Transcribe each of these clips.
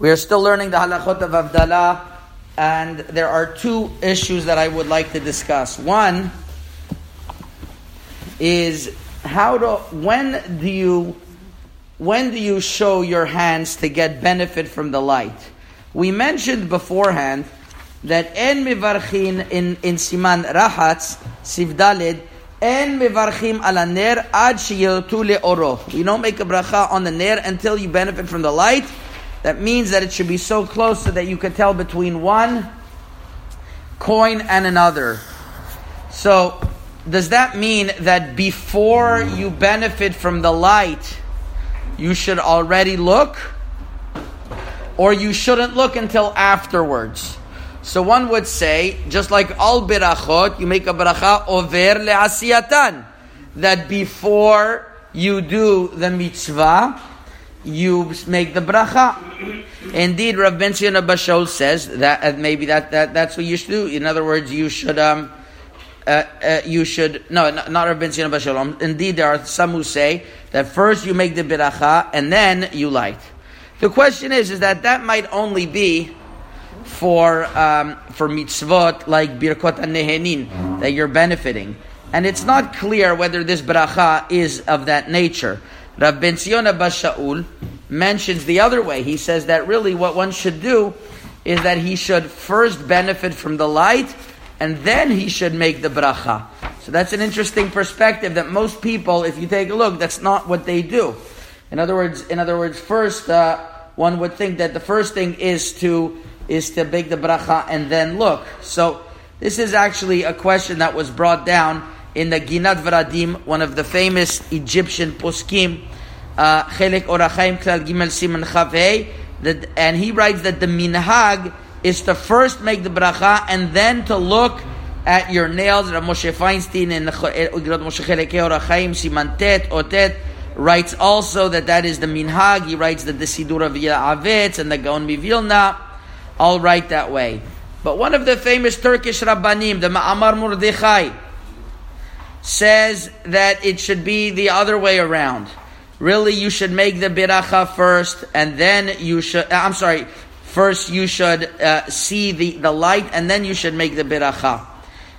We are still learning the halachot of Havdalah, and there are two issues that I would like to discuss. One is how to when do you when do you show your hands to get benefit from the light? We mentioned beforehand that en mivarchin in in siman rahatz sivdalid en mivarchim ala ner ad sheyotule oro. You don't make a bracha on the ner until you benefit from the light. That means that it should be so close so that you can tell between one coin and another. So, does that mean that before you benefit from the light, you should already look? Or you shouldn't look until afterwards? So one would say, just like all birachot, you make a bracha over le'asiyatan. That before you do the mitzvah, you make the bracha. Indeed, Rav Ben Zion Bashol says that uh, maybe that, that that's what you should do. In other words, you should um, uh, uh, you should no, not, not Rav Ben Zion Bashol. Um, indeed, there are some who say that first you make the bracha and then you light. The question is, is that that might only be for um, for mitzvot like birkot nehenin that you're benefiting, and it's not clear whether this bracha is of that nature. Rav Ben Zion Shaul mentions the other way. He says that really what one should do is that he should first benefit from the light and then he should make the bracha. So that's an interesting perspective that most people, if you take a look, that's not what they do. In other words, in other words, first uh, one would think that the first thing is to is to make the bracha and then look. So this is actually a question that was brought down in the Ginat Vradim, one of the famous Egyptian poskim, uh, Chelek Orachaim Klal Gimel and he writes that the minhag is to first make the bracha and then to look at your nails. Rav Moshe Feinstein in Igrot Moshe Chelek Orachaim Siman Tet Otet writes also that that is the minhag. He writes that the Sidur of Avetz and the Gaon Mivilna all write that way. But one of the famous Turkish Rabbanim, the Ma'amar Mordechai, says that it should be the other way around. Really, you should make the biracha first, and then you should. Uh, I'm sorry. First, you should uh, see the, the light, and then you should make the biracha.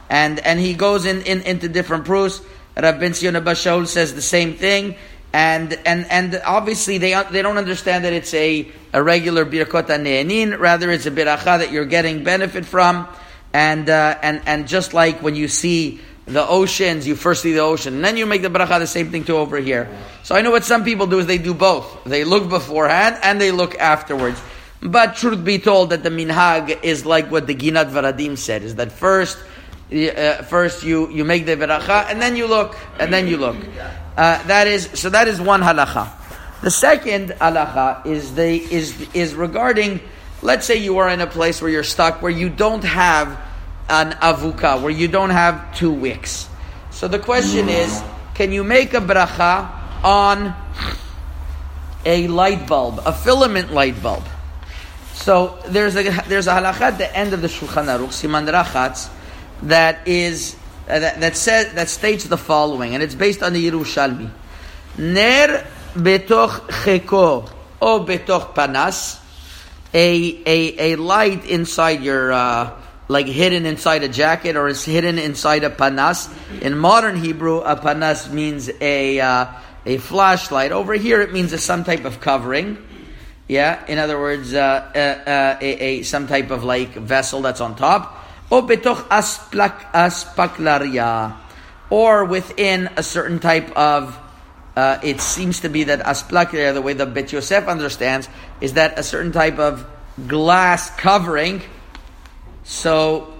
And and he goes in, in into different proofs. Rabbi Ben Bashol says the same thing, and and and obviously they they don't understand that it's a, a regular birkot ne'enin. Rather, it's a biracha that you're getting benefit from, and uh, and and just like when you see the oceans, you first see the ocean, and then you make the bracha, the same thing too over here. So I know what some people do is they do both. They look beforehand and they look afterwards. But truth be told, that the minhag is like what the Ginat Varadim said, is that first, uh, first you, you make the bracha, and then you look, and then you look. Uh, that is, so that is one halacha. The second halacha is the, is, is regarding, let's say you are in a place where you're stuck, where you don't have an avuka, where you don't have two wicks. So the question is, can you make a bracha on a light bulb, a filament light bulb? So there's a there's a halacha at the end of the Shulchan Aruch, Siman Rachatz, that is uh, that, that says that states the following, and it's based on the Yerushalmi. Ner betoch cheko o betoch panas, a a a light inside your. Uh, like hidden inside a jacket or is hidden inside a panas. In modern Hebrew, a panas means a uh, a flashlight. Over here, it means a, some type of covering. Yeah, in other words, uh, uh, uh a, a, some type of like vessel that's on top. O betoch asplak or within a certain type of. Uh, it seems to be that asplaklaria, the way the Bet Yosef understands, is that a certain type of glass covering so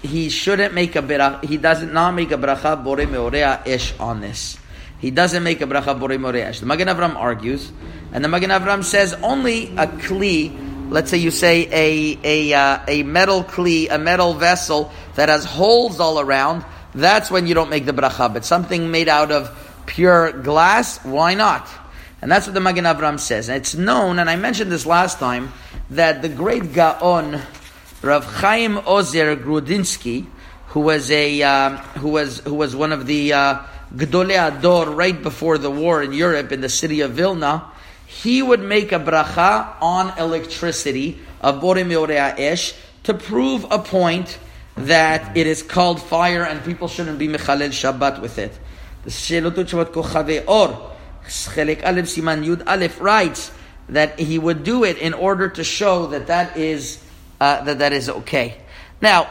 he shouldn't make a bracha. He doesn't not make a bracha bore meorea ish on this. He doesn't make a bracha bore meorea ish. The Magen Avram argues, and the Magen Avram says only a kli. Let's say you say a a uh, a metal kli, a metal vessel that has holes all around. That's when you don't make the bracha. But something made out of pure glass, why not? And that's what the Magen Avram says. And it's known, and I mentioned this last time, that the great Gaon Rav Chaim Ozer Grodzinski, who was a um, who was who was one of the uh, Ador right before the war in Europe in the city of Vilna, he would make a bracha on electricity of Meorei Esh to prove a point that it is called fire and people shouldn't be Mechalel Shabbat with it. The Shelotot Shabbat Kochave Or, Chelek Aleph Siman Yud Aleph writes that he would do it in order to show that that is, uh, that that is okay. Now,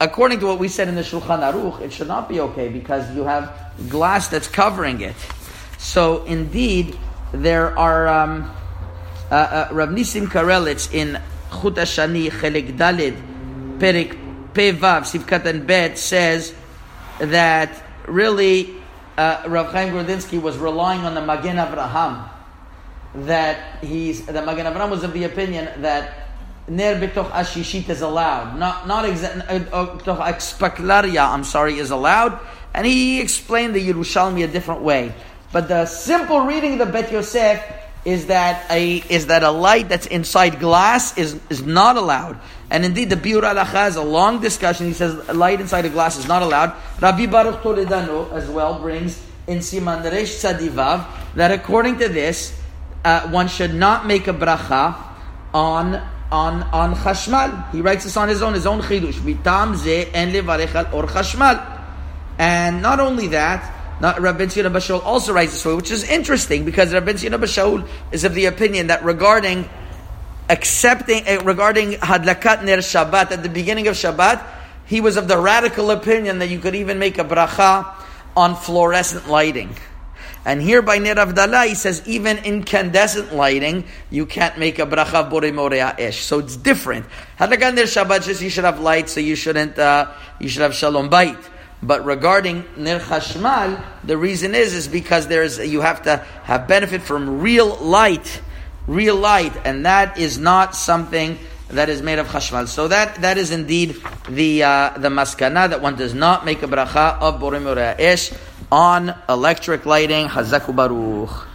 according to what we said in the Shulchan Aruch, it should not be okay because you have glass that's covering it. So indeed, there are um, uh, uh, Rav Nisim Karelitz in Chut Shani Chelek Dalid Perik Pevav Sivkat and Bet says that really uh, Rav Chaim Grodzinski was relying on the Magen Avraham. That he's the Magen Avraham was of the opinion that ner betoch ashishit is allowed, not not exactly uh, uh I'm sorry, is allowed, and he explained the Yerushalmi a different way. But the simple reading of the Bet Yosef is that a is that a light that's inside glass is is not allowed. And indeed, the Biur Halacha has a long discussion. He says light inside a glass is not allowed. Rabbi Baruch Toledano as well brings in Siman Resh Tzadivav that according to this, uh, one should not make a bracha on on on chashmal. He writes this on his own, his own chidush. Vitam ze en levarech or chashmal. And not only that, Rabbi Tzina Bashaul also writes this way, which is interesting because Rabbi Tzina Bashaul is of the opinion that regarding accepting, uh, regarding Hadlakat Ner Shabbat, at the beginning of Shabbat, he was of the radical opinion that you could even make a bracha on fluorescent lighting. And here by Ner Avdallah, he says even incandescent lighting, you can't make a bracha bore morea ish. So it's different. Hadlakat Ner Shabbat says you should have light, so you shouldn't, uh, you should have shalom bait. But regarding Ner Chashmal, the reason is is because there's you have to have benefit from real light, real light, and that is not something that is made of chashmal. So that that is indeed the uh, the maskana that one does not make a bracha of borim ish on electric lighting. Hazaku baruch.